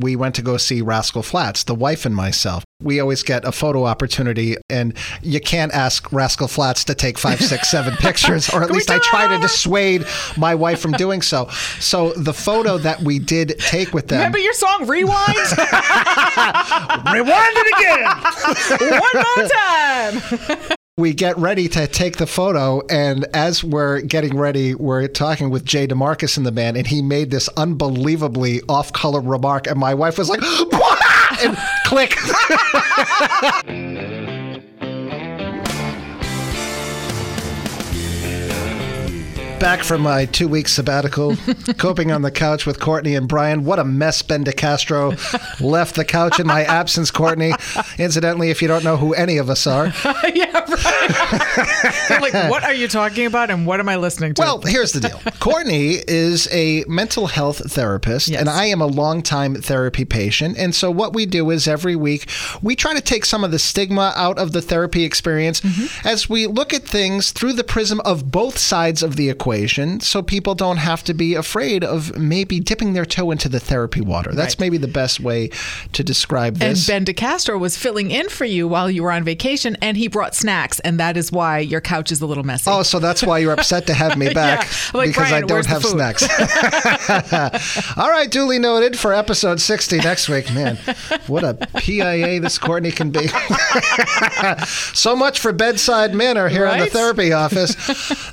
we went to go see Rascal Flatts, the wife and myself. We always get a photo opportunity, and you can't ask Rascal Flatts to take five, six, seven pictures, or at least I try to dissuade my wife from doing so. So the photo that we did take with them. Remember your song Rewind? Rewind it again. One more time. We get ready to take the photo, and as we're getting ready, we're talking with Jay DeMarcus in the band, and he made this unbelievably off-color remark, and my wife was like, and click. Back from my two week sabbatical, coping on the couch with Courtney and Brian. What a mess Ben DeCastro left the couch in my absence, Courtney. Incidentally, if you don't know who any of us are. yeah, right. like, what are you talking about and what am I listening to? Well, here's the deal Courtney is a mental health therapist, Yes. and I am a longtime therapy patient. And so, what we do is every week we try to take some of the stigma out of the therapy experience Mm-hmm. as we look at things through the prism of both sides of the equation so people don't have to be afraid of maybe dipping their toe into the therapy water. That's Right. maybe the best way to describe this. and. Ben DeCastro was filling in for you while you were on vacation, and he brought snacks, and that is why your couch is a little messy. Oh, so that's why you're upset to have me back Yeah. Like, because "Brian, I don't have snacks. All right, duly noted for episode 60 next week. Man, what a PIA this Courtney can be. so much for bedside manner here in the therapy office.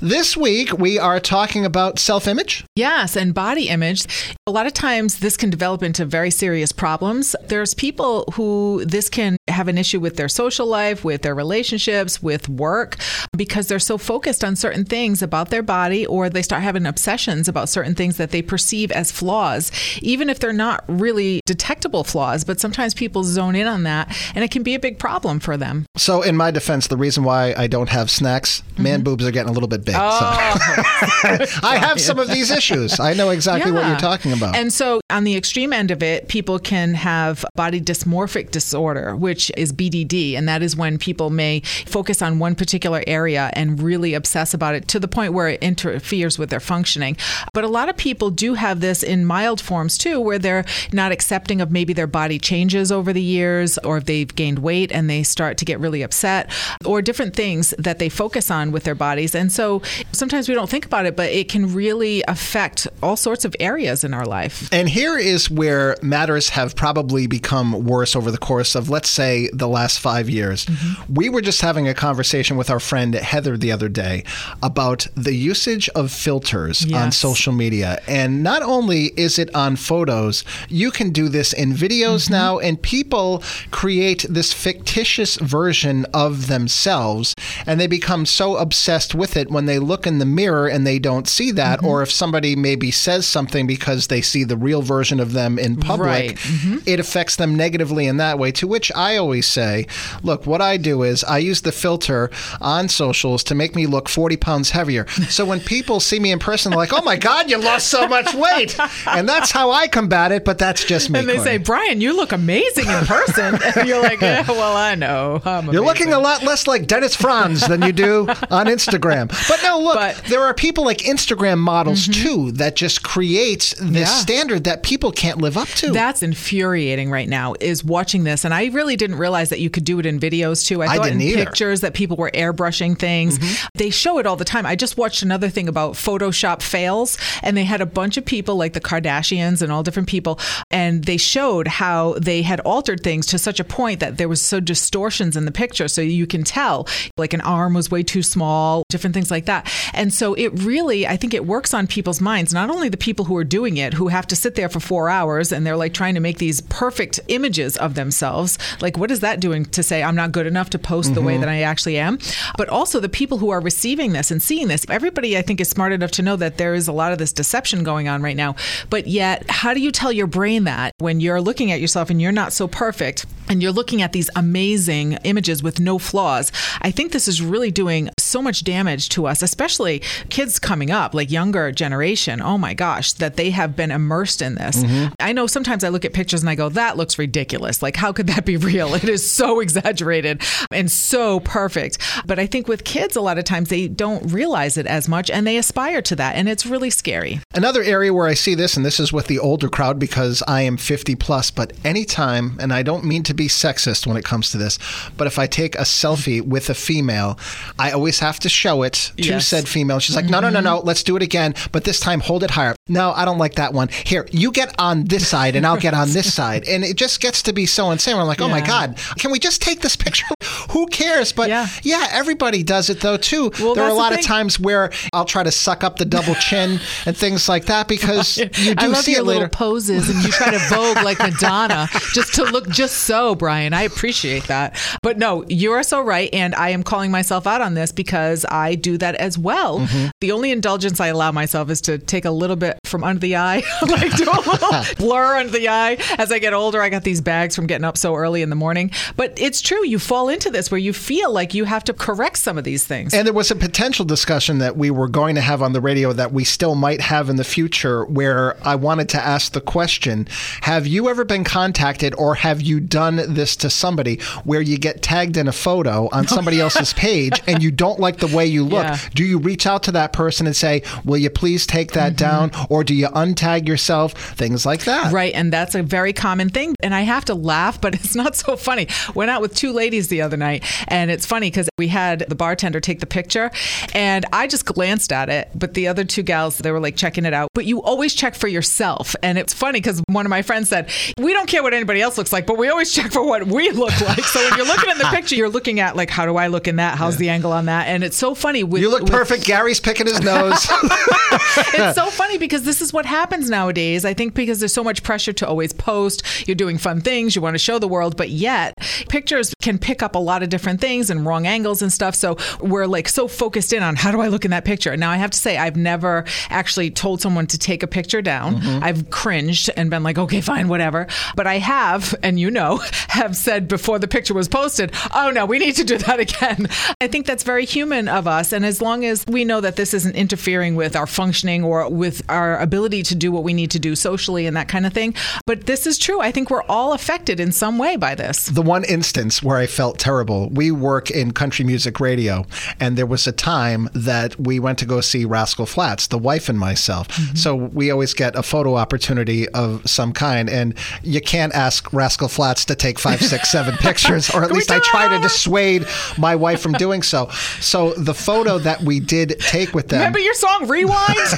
this week we are talking about self image. Yes, and body image. A lot of times this can develop into very serious problems. There's people who this can have an issue with their social life, with their relationships, with work, because they're so focused on certain things about their body, or they start having obsessions about certain things that they perceive as flaws, even if they're not really detectable flaws. But sometimes people zone in on that, and it can be a big problem for them. So, in my defense, the reason why I don't have snacks, man mm-hmm. boobs are getting a little bit big. So. Oh. I have some of these issues. I know exactly what you're talking about. And so, on the extreme end of it, people can have body dysmorphic disorder, which is BDD. And that is when people may focus on one particular area and really obsess about it to the point where it interferes with their functioning. But a lot of people do have this in mild forms too, where they're not accepting of maybe their body changes over the years, or if they've gained weight and they start to get really upset, or different things that they focus on with their bodies. And so, sometimes we don't think about it, but it can really affect all sorts of areas in our life. And here is where matters have probably become worse over the course of, let's say, the last five years. Mm-hmm. We were just having a conversation with our friend Heather the other day about the usage of filters on social media. And not only is it on photos, you can do this in videos mm-hmm. now, and people create this fictitious version of themselves, and they become so obsessed with it when they look in the mirror and they don't see that, or if somebody maybe says something because they see the real version of them in public, Right. it affects them negatively in that way. To which I always say, look, what I do is I use the filter on socials to make me look 40 pounds heavier. So when people see me in person, they're like, oh my God, you lost so much weight. And that's how I combat it, but that's just me. And they say, Brian, you look amazing in person. and you're like, yeah, well, I know. I'm You're looking a lot less like Dennis Franz than you do on Instagram. But no, look, But- Mm-hmm. there are people like Instagram models mm-hmm. too that just creates this Yeah. standard that people can't live up to. That's infuriating right now is watching this. And I really didn't realize that you could do it in videos too. I, I thought didn't in either. pictures that people were airbrushing things. Mm-hmm. They show it all the time. I just watched another thing about Photoshop fails and they had a bunch of people like the Kardashians and all different people and they showed how they had altered things to such a point that there was so distortions in the picture so you can tell like an arm was way too small, different things like that. And so it really I think it works on people's minds, not only the people who are doing it who have to sit there for 4 hours and they're like trying to make these perfect images of themselves. Like what is that doing to say I'm not good enough to post the way mm-hmm. that I actually am? But also the people who are receiving this and seeing this. Everybody I think is smart enough to know that there is a lot of this deception going on right now. But yet, how do you tell your brain that when you're looking at yourself and you're not so perfect? And you're looking at these amazing images with no flaws, I think this is really doing so much damage to us, especially kids coming up, like younger generation. Oh my gosh, that they have been immersed in this. Mm-hmm. I know sometimes I look at pictures and I go, that looks ridiculous. Like, how could that be real? It is so exaggerated and so perfect. But I think with kids, a lot of times they don't realize it as much and they aspire to that. And it's really scary. Another area where I see this, and this is with the older crowd because I am 50 plus, but anytime, and I don't mean to be sexist when it comes to this, but if I take a selfie with a female, I always have to show it to yes. said female. She's like, no, no, no, mm-hmm. no, let's do it again, but this time hold it higher. No, I don't like that one. Here, you get on this side and I'll get on this side. And it just gets to be so insane. I'm like, oh yeah. my God, can we just take this picture? Who cares? But yeah. yeah, everybody does it though, too. Well, there are a lot of times where I'll try to suck up the double chin and things like that because you do I love see your it later. little poses and you try to vogue like Madonna just to look just so, Brian. I appreciate that. But no, you're so right. And I am calling myself out on this because I do that as well. Mm-hmm. The only indulgence I allow myself is to take a little bit from under the eye, like do a little blur under the eye. As I get older, I got these bags from getting up so early in the morning. But it's true, you fall into this where you feel like you have to correct some of these things. And there was a potential discussion that we were going to have on the radio that we still might have in the future where I wanted to ask the question Have you ever been contacted or have you done this to somebody where you get tagged in a photo on somebody else's page and you don't like the way you look? Yeah. Do you reach out to that person and say, Will you please take that mm-hmm. down? Or do you untag yourself? Things like that. Right. And that's a very common thing. And I have to laugh, but it's not so funny. Went out with two ladies the other night, and it's funny because we had the bartender take the picture, and I just glanced at it, but the other two gals, they were like checking it out. But you always check for yourself. And it's funny because one of my friends said, We don't care what anybody else looks like, but we always check for what we look like. So when you're looking at the picture, you're looking at like, how do I look in that? How's yeah. the angle on that? And it's so funny. With, you look with, perfect. Gary's picking his nose. it's so funny because this is what happens nowadays. I think because there's so much pressure to always post, you're doing fun things, you want to show the world, but yet pictures can pick up a lot of different things and wrong angles and stuff. So we're like so focused in on how do I look in that picture. Now I have to say, I've never actually told someone to take a picture down. Mm-hmm. I've cringed and been like, okay, fine, whatever. But I have, and you know, have said before the picture was posted, oh no, we need to do that again. I think that's very human of us. And as long as we know that this isn't interfering with our functioning or with our ability to do what we need to do socially and that kind of thing. But this is true. I think we're all affected in some way by this. The one instance where I felt terrible, we work in country music radio, and there was a time that we went to go see Rascal Flatts, the wife and myself. Mm-hmm. So we always get a photo opportunity of some kind, and you can't ask Rascal Flatts to take five, six, seven pictures, or at least I try to dissuade my wife from doing so. So the photo that we did take with them. Remember your song Rewind?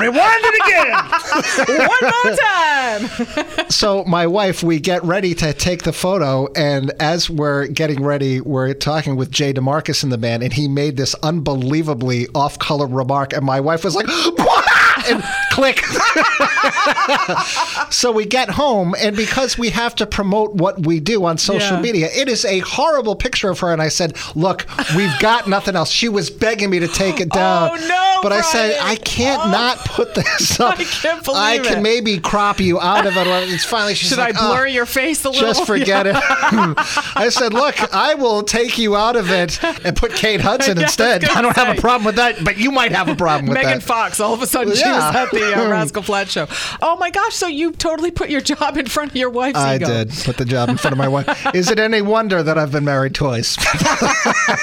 Rewind it again. One more time. so my wife, we get ready to take the photo, and as we're getting ready, we're talking with Jay DeMarcus in the band, and he made this unbelievably off-color remark, and my wife was like, click. so we get home, and because we have to promote what we do on social yeah. media, it is a horrible picture of her. And I said, Look, we've got nothing else. She was begging me to take it oh, down. Oh, no. But Brian. I said, I can't oh. not put this up. I can't believe I can it. maybe crop you out of it. It's finally, she's Should like, I blur oh, your face a little? Just forget it. I said, Look, I will take you out of it and put Kate Hudson yeah, instead. I, I don't say. have a problem with that, but you might have a problem with Megan that. Megan Fox, all of a sudden, yeah. she was at the uh, Rascal Flatts show. Oh my gosh! So you totally put your job in front of your wife's I ego. did put the job in front of my wife. Is it any wonder that I've been married twice?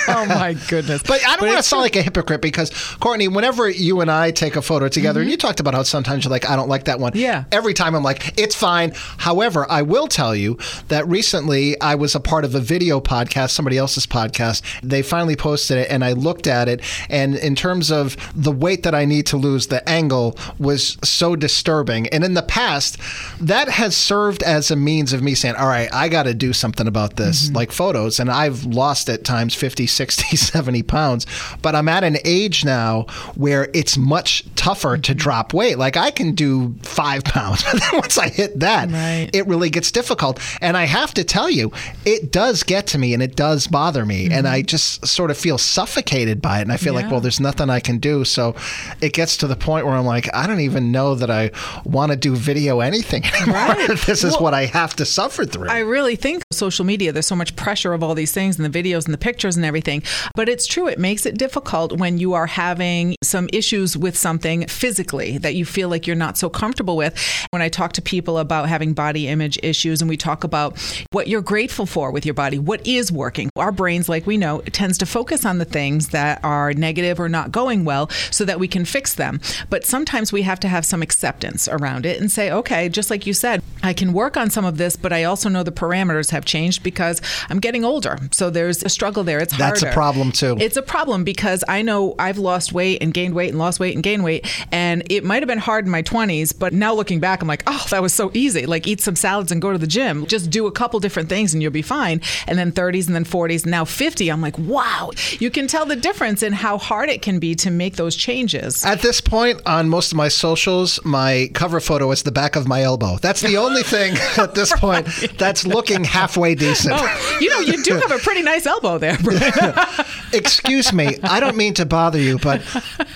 oh my goodness! But I don't want to sound like a hypocrite because Courtney, whenever you and I take a photo together, mm-hmm. and you talked about how sometimes you're like, I don't like that one. Yeah. Every time I'm like, it's fine. However, I will tell you that recently I was a part of a video podcast, somebody else's podcast. They finally posted it, and I looked at it, and in terms of the weight that I need to lose, the angle was so disturbing. And in the past, that has served as a means of me saying, all right, I got to do something about this, mm-hmm. like photos. And I've lost at times 50, 60, 70 pounds. But I'm at an age now where it's much tougher mm-hmm. to drop weight. Like I can do five pounds, but then once I hit that, right. it really gets difficult. And I have to tell you, it does get to me and it does bother me. Mm-hmm. And I just sort of feel suffocated by it. And I feel yeah. like, well, there's nothing I can do. So it gets to the point where I'm like, I don't don't even know that I want to do video anything anymore. Right. this is Well, what I have to suffer through. I really think social media, there's so much pressure of all these things and the videos and the pictures and everything. But it's true, it makes it difficult when you are having some issues with something physically that you feel like you're not so comfortable with. When I talk to people about having body image issues and we talk about what you're grateful for with your body, what is working, our brains, like we know, tends to focus on the things that are negative or not going well so that we can fix them. But sometimes we have to have some acceptance around it and say, okay, just like you said, I can work on some of this, but I also know the parameters have changed because I'm getting older. So there's a struggle there. It's That's a problem, too. It's a problem because I know I've lost weight and gained weight and lost weight and gained weight. And it might have been hard in my 20s, but now looking back, I'm like, oh, that was so easy. Like eat some salads and go to the gym. Just do a couple different things and you'll be fine. And then 30s and then 40s, and now 50, I'm like, wow. You can tell the difference in how hard it can be to make those changes. At this point, on most of my socials, my cover photo is the back of my elbow. That's the only thing at this point that's looking halfway decent. Oh, you know, you do have a pretty nice elbow there. Excuse me, I don't mean to bother you, but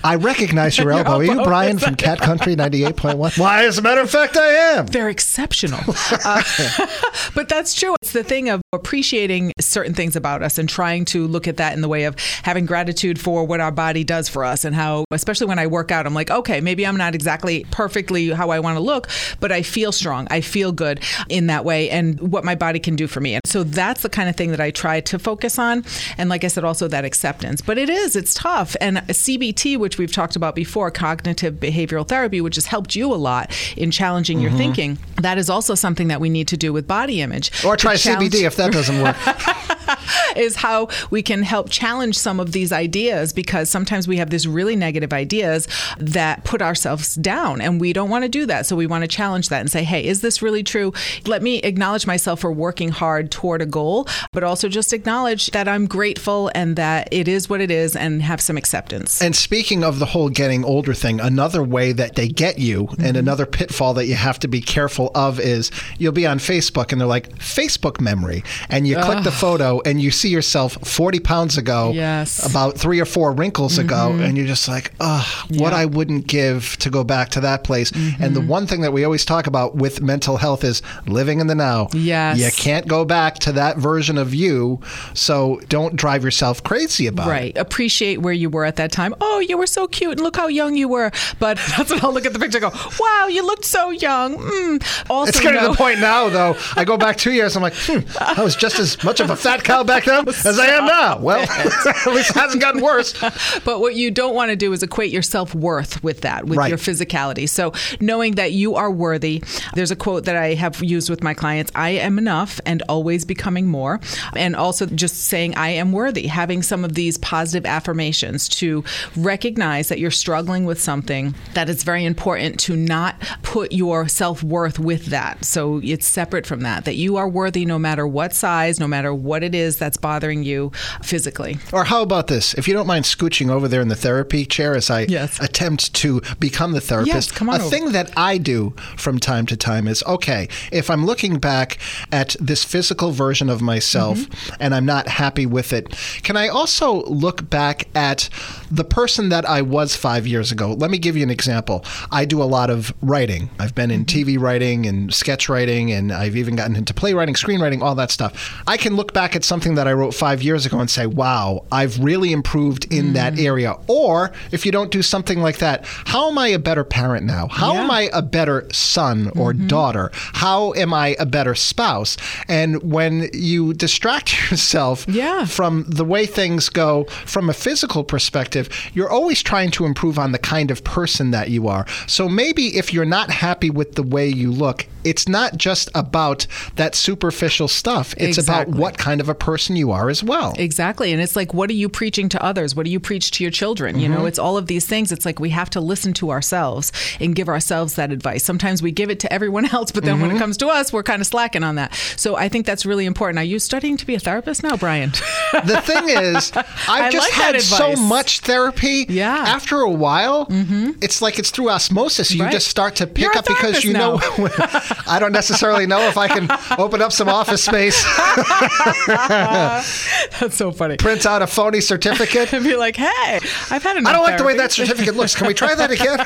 I recognize your elbow. Are you Brian from Cat Country 98.1? Why, as a matter of fact, I am. They're exceptional. Uh, but that's true. It's the thing of appreciating certain things about us and trying to look at that in the way of having gratitude for what our body does for us and how, especially when I work out, I'm like, okay, maybe I'm not exactly perfectly how I want to look, but I feel strong. I feel good in that way and what my body can do for me. And so that's the kind of thing that I try to focus on. And like I said, also that acceptance. But it is, it's tough. And CBT, which we've talked about before, cognitive behavioral therapy, which has helped you a lot in challenging your mm-hmm. thinking, that is also something that we need to do with body image. Or try CBD if that doesn't work. is how we can help challenge some of these ideas because sometimes we have these really negative ideas that put ourselves down and we don't want to do that. So we want to challenge that and say, hey, is this really true? Let me acknowledge myself for working hard toward a goal, but also just acknowledge that I'm grateful and that it is what it is and have some acceptance. And speaking of the whole getting older thing, another way that they get you and mm-hmm. another pitfall that you have to be careful of is you'll be on Facebook and they're like Facebook memory. And you click the photo and you see yourself 40 pounds ago, Yes. about three or four wrinkles ago, and you're just like, ugh, what Yeah. I wouldn't give to go back to that place. And the one thing that we always talk about with mental health is living in the now. Yes. You can't go back to that version of you. So don't drive yourself crazy about it. Right. Appreciate where you were at that time. Oh, you were so cute and look how young you were. But that's when I'll look at the picture and go, wow, you looked so young. Mm. Also, It's getting to know- the point now, though. I go back two years. I'm like, hmm, I was just as much of a fat cow back then as I am now. Well, at least it hasn't gotten worse. But what you don't want to do is equate your self worth with that, with Right. your physicality. So knowing that you are worthy, there's a quote that I have used with my clients I am enough and always becoming more. And also just saying, I am worthy, having some of these positive affirmations to recognize that you're struggling with something, that it's very important to not put your self worth with that. So it's separate from that, that you are worthy no matter what size, no matter what it is that's bothering you physically. Or how about this? If you don't mind scooching over there in the therapy chair as I Yes. attempt to become the therapist, Yes, come on a over. thing that I do from time to time is okay, if I'm looking back at this physical version of myself Mm-hmm. and I'm not happy with it, can I also look back at the person that I was five years ago? Let me give you an example. I do a lot of writing. I've been in Mm-hmm. TV writing and sketch writing, and I've even gotten into playwriting, screenwriting, all that stuff. I can look back at something that I wrote five years ago and say, wow, I've really improved in that Mm. area. Or if you don't do something like that, how am I a better parent now? How am I a better son or Mm-hmm. daughter? How am I a better spouse? And when you distract yourself Yeah. from the way things go from a physical perspective, you're always trying to improve on the kind of person that you are. So maybe if you're not happy with the way you look, it's not just about that superficial stuff. It's about what kind of a person you are as well. Exactly. And it's like, what are you preaching to others? What do you preach to your children? You Mm-hmm. know, it's all of these things. It's like we have to listen to ourselves and give ourselves that advice. Sometimes we give it to everyone else, but then when Mm-hmm. it comes to us, we're kind of slacking on that. So I think that's really important. Are you studying to be a therapist now, Brian? the thing is, I've I just like had so much therapy. Yeah. Mm-hmm. After a while, it's like it's through osmosis. You Right. just start to pick You're up because you know now. I don't necessarily know if I can open up some office space, That's so funny. print out a phony certificate. And be like, hey, I've had enough. I don't like the way that certificate looks. Can we try that again?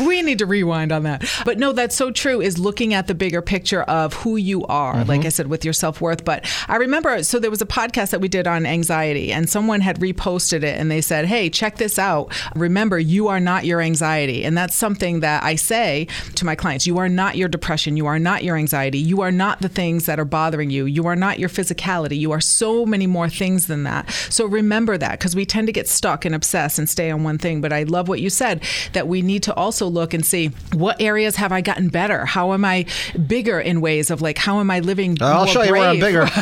we need to rewind on that. But no, that's so true is looking at the bigger picture of who you are, Mm-hmm. like I said, with your self worth. But I remember, so there was a podcast that we did on anxiety, and someone had reposted it and they said, hey, check this out. Remember, you are not your anxiety. And that's something that I say to my clients you are not your depression. You are not your anxiety. You are not the things that are bothering you. You are not your physicality. You are so many more things than that. So remember that because we tend to get stuck and obsess and stay on one thing. But I love what you said that we need to also look and see what areas have I gotten better? How am I bigger in ways of like, how am I living? I'll more show you where I'm bigger.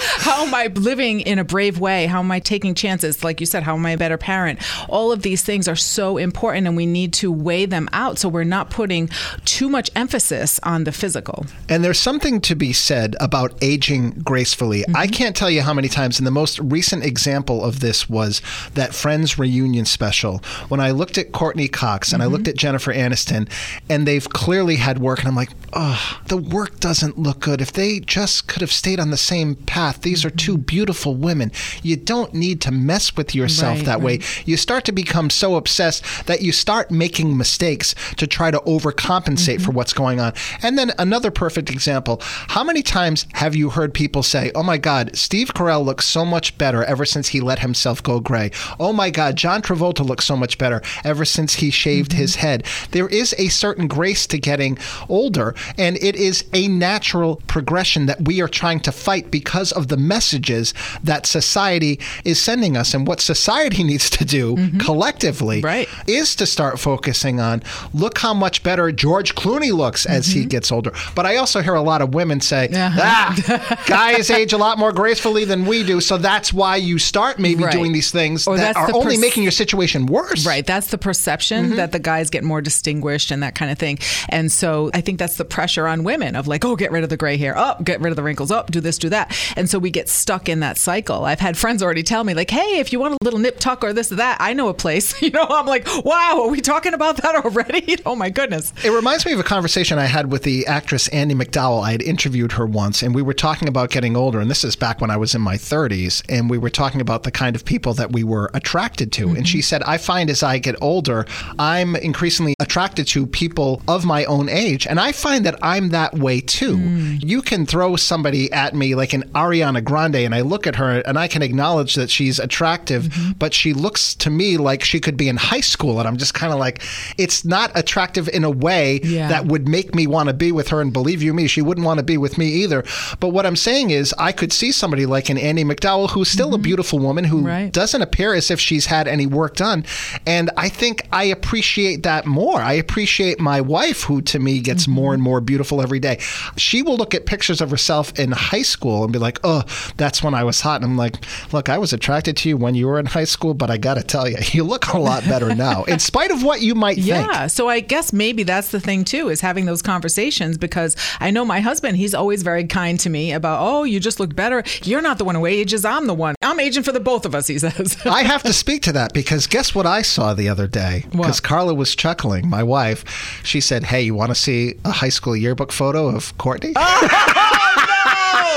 how am I living in a brave way? How am I taking chances? Like you said, how am I a better parent? All of these things are so important and we need to weigh them out so we're not putting too much emphasis on the physical. And there's something to be said about aging gracefully. I mm-hmm. can't tell you how many times, and the most recent example of this was that Friends reunion special. When I looked at Courteney Cox and I mm-hmm. looked at Jennifer Aniston, and they've clearly had work, and I'm like, oh, the work doesn't look good. If they just could have stayed on the same path, these are two beautiful women. You don't need to mess with yourself Right, that way. You start to become so obsessed that you start making mistakes to try to overcompensate for mm-hmm. what's going on. And then another perfect example how many times have you heard people say, Oh my God, Steve Carell looks so much better ever since he let himself go gray? Oh my God, John Travolta looks so much better ever since he shaved his mm-hmm. head. There is a certain grace to getting older, and it is a natural progression that we are trying to fight because of the messages that society is sending us. And what society needs to do collectively Right. is to start focusing on look how much better George Clooney looks as he gets older. But I also hear a lot of women say, Uh-huh. ah, guys age a lot more gracefully than we do. So that's why you start maybe Right. doing these things Or that are only pers- making your situation worse. Right. That's the perception that the guys get more distinguished and that kind of thing. And so I think that's the pressure on women of like, oh, get rid of the gray hair. Oh, get rid of the wrinkles. Oh, do this, do that. And so we get stuck in that cycle. I've had friends already tell me, like, hey, if you want a little nip tuck or this or that, I know a place. You know, I'm like, wow, are we talking about that already? oh, my goodness. It reminds me of a conversation I had with the actress Andie MacDowell. I had interviewed her once, and we were talking about getting older. And this is back when I was in my 30s. And we were talking about the kind of people that we were attracted to. And she mm-hmm. said, I find as I get older, I'm increasingly attracted to people of my own age. And I find that I'm that way too. Mm. You can throw somebody at me like an Ariana Grande, and I look at her and I can acknowledge that she's attractive, mm-hmm. but she looks to me like she could be in high school. And I'm just kind of like, it's not attractive in a way Yeah. that would make me want to be with her. And believe you me, she wouldn't want to be with me either. But what I'm saying is, I could see somebody like an Andie MacDowell, who's still a mm-hmm. beautiful woman who Right. doesn't appear as if she's had any work done. And I think I appreciate that more. I appreciate my wife, who to me gets mm-hmm. more and more beautiful every day. She will look at pictures of herself in high school and be like, oh, that's when I was hot. And I'm like, look, I was attracted to you when you were in high school, but I got to tell you, you look a lot better now, in spite of what you might think. Yeah. So I guess maybe that's the thing too is having those conversations because I know my husband, he's always very kind to me about, oh, you just look better. You're not the one who ages. I'm the one. I'm aging for the both of us, he says. I have to speak to that because guess what I saw the other day? Because Carla was chuckling, my wife. She said, Hey, you want to see a high school yearbook photo of Courtney? Ah!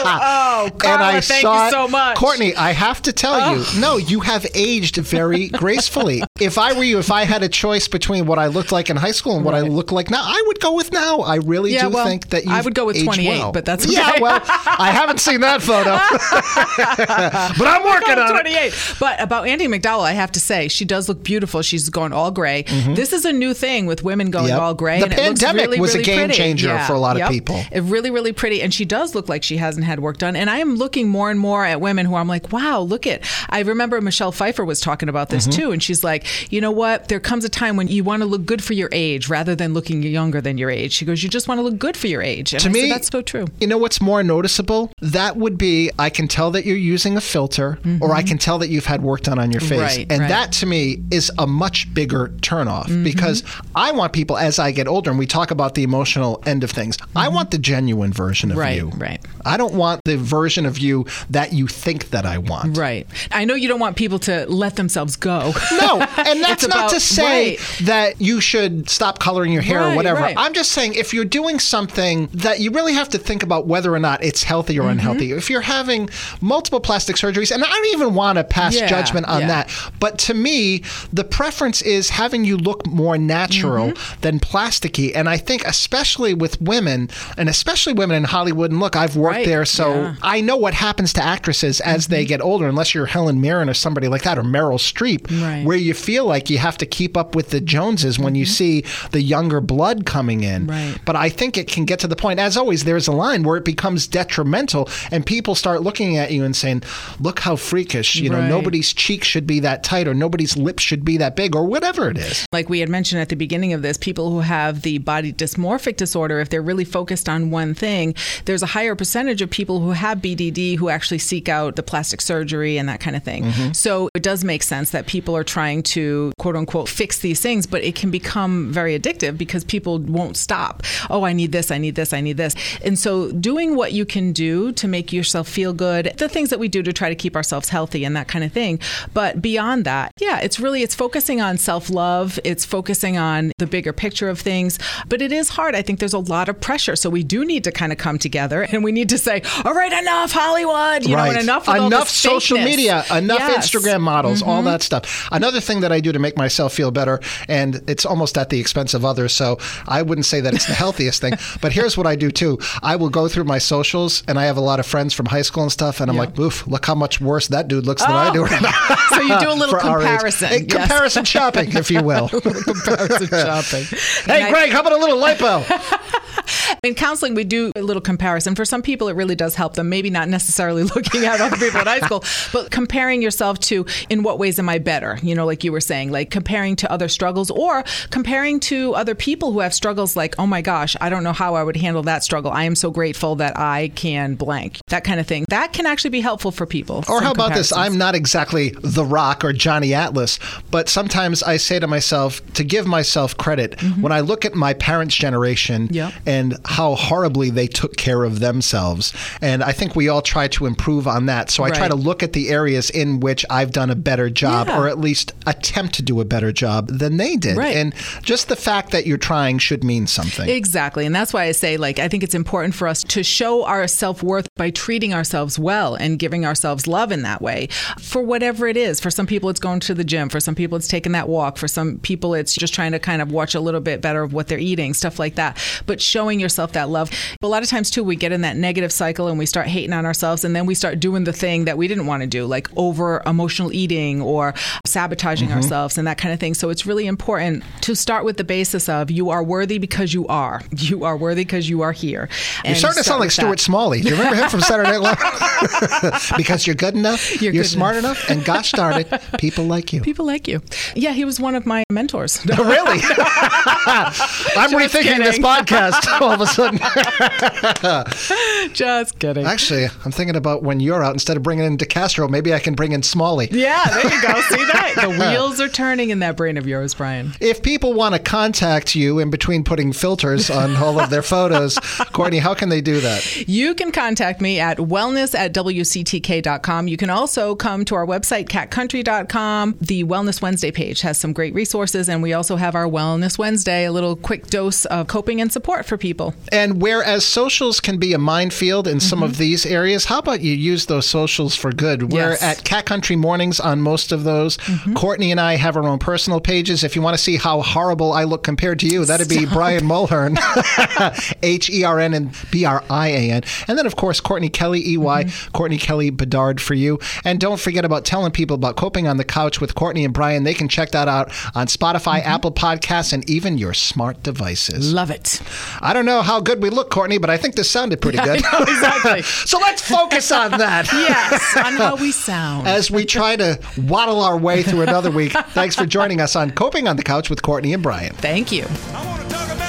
Oh, Carla, thank you so much. Courtney, I have to tell you, no, you have aged very gracefully. If I were you, if I had a choice between what I looked like in high school and what I look like now, I would go with now. I really Yeah, do well, think that you I would go with 28, well. but that's Yeah, well, I haven't seen that photo. but I'm working Oh, on it. 28. But about Andie MacDowell, I have to say, she does look beautiful. She's going all gray. This is a new thing with women going Mm-hmm. Yep. all gray. The and it pandemic really, was a game pretty. changer Yeah. for a lot of people. It really, really pretty. And she does look like she hasn't had work done. And I am looking more and more at women who I'm like, wow, look at. I remember Michelle Pfeiffer was talking about this Mm-hmm. too. And she's like, you know what? There comes a time when you want to look good for your age rather than looking younger than your age. She goes, you just want to look good for your age. And To I me, said, that's so true. You know what's more noticeable? That would be I can tell that you're using a filter, or I can tell that you've had work done on your face. Mm-hmm. Right, and right. that to me is a much bigger turnoff because I want people as I get older, and we talk about the emotional end of things, I want the genuine version of Mm-hmm. Right, you. right. I don't want the version of you that you think that I want. Right. I know you don't want people to let themselves go. No, and that's not about- to say right. that you should stop coloring your hair or whatever. right. I'm just saying if you're doing something that you really have to think about whether or not it's healthy Mm-hmm. or unhealthy. If you're having multiple plastic surgeries, and I don't even want to pass Yeah, judgment on yeah. that, but to me, the preference is having you look more natural Mm-hmm. than plasticky. And I think especially with women, and especially women in Hollywood, and look, I've worked Right, there, so yeah. Mm-hmm. I know what happens to actresses as they get older, unless you're Helen Mirren or somebody like that, or Meryl Streep, Right. where you feel like you have to keep up with the Joneses when you see the younger blood coming in. Mm-hmm. Right. But I think it can get to the point, as always, there's a line where it becomes detrimental and people start looking at you and saying, look how freakish, you know, nobody's cheek should be that tight or nobody's lips should be that big or whatever it is. Like we had mentioned at the beginning of this, people who have the body dysmorphic disorder, if they're really focused on one thing, there's a higher percentage of people who have BDD who actually seek out the plastic surgery and that kind of thing. Mm-hmm. So it does make sense that people are trying to quote unquote fix these things, but it can become very addictive because people won't stop. Oh, I need this, I need this, I need this. And so doing what you can do to make yourself feel good, the things that we do to try to keep ourselves healthy and that kind of thing. But beyond that, yeah, it's really it's focusing on self-love, it's focusing on the bigger picture of things, but it is hard. I think there's a lot of pressure. So we do need to kind of come together and we need to say, "All right, enough Hollywood, you know, and enough enough social fakeness." media, enough Yes. Mm-hmm. Instagram models, all that stuff. Another thing that I do to make myself feel better, and it's almost at the expense of others, so I wouldn't say that it's the healthiest thing. But here's what I do too: I will go through my socials, and I have a lot of friends from high school and stuff, and I'm Yeah. like, "Oof, look how much worse that dude looks than I do right now." So you do a little For our age. comparison. Eh, yes. comparison shopping, if you will. comparison shopping. hey, And I- Greg, how about a little lipo? In counseling, we do a little comparison. For some people, it really does help them. Maybe not necessarily looking at other people in high school, but comparing yourself to in what ways am I better? You know, like you were saying, like comparing to other struggles or comparing to other people who have struggles like, oh my gosh, I don't know how I would handle that struggle. I am so grateful that I can blank. That kind of thing. That can actually be helpful for people. Or how about this? I'm not exactly The Rock or Johnny Atlas, but sometimes I say to myself to give myself credit when I look at my parents' generation Mm-hmm. And how horribly they took care of themselves. And I think we all try to improve on that. So I try to look at the areas in which I've done a better job Yeah. or at least attempt to do a better job than they did. Right. And just the fact that you're trying should mean something. Exactly. And that's why I say, like, I think it's important for us to show our self worth by treating ourselves well and giving ourselves love in that way for whatever it is. For some people, it's going to the gym. For some people, it's taking that walk. For some people, it's just trying to kind of watch a little bit better of what they're eating, stuff like that. But showing yourself that love. But a lot of times, too, we get in that negative cycle and we start hating on ourselves. And then we start doing the thing that we didn't want to do, like over emotional eating or sabotaging mm-hmm. ourselves and that kind of thing. So it's really important to start with the basis of you are worthy because you are. You are worthy because you are here. You're starting to sound like Stuart Smalley. Do you remember him from Saturday Night Live? because you're good enough, you're, You're good smart enough. and gosh darn it, people like you. People like you. Yeah, he was one of my mentors. really? I'm rethinking this podcast all of a sudden. Just kidding. Actually, I'm thinking about when you're out, instead of bringing in DeCastro, maybe I can bring in Smalley. yeah, there you go. See that? The wheels are turning in that brain of yours, Brian. If people want to contact you in between putting filters on all of their photos, Courtney, how can they do that? You can contact me at wellness at WCTK.com. You can also come to our website, catcountry.com. The Wellness Wednesday page has some great resources, and we also have our Wellness Wednesday, a little quick dose of coping and support for people. And whereas socials can be a minefield in some mm-hmm. of these areas, how about you use those socials for good? We're Yes. at Cat Country Mornings on most of those. Mm-hmm. Courtney and I have our own personal pages. If you want to see how horrible I look compared to you, that'd be Brian Mulhern, H E R N and B R I A N. And then, of course, Courtney Kelly, E Y, mm-hmm. Courtney Kelly Bedard for you. And don't forget about telling people about Coping on the Couch with Courtney and Brian. They can check that out on Spotify, Apple Podcasts, and even your smart devices. Love it. I don't know how good we look, Courtney, but I think this sounded pretty good. exactly. so let's focus on that. yes, on how we sound. As we try to waddle our way through another week, thanks for joining us on Coping on the Couch with Courtney and Brian. Thank you. I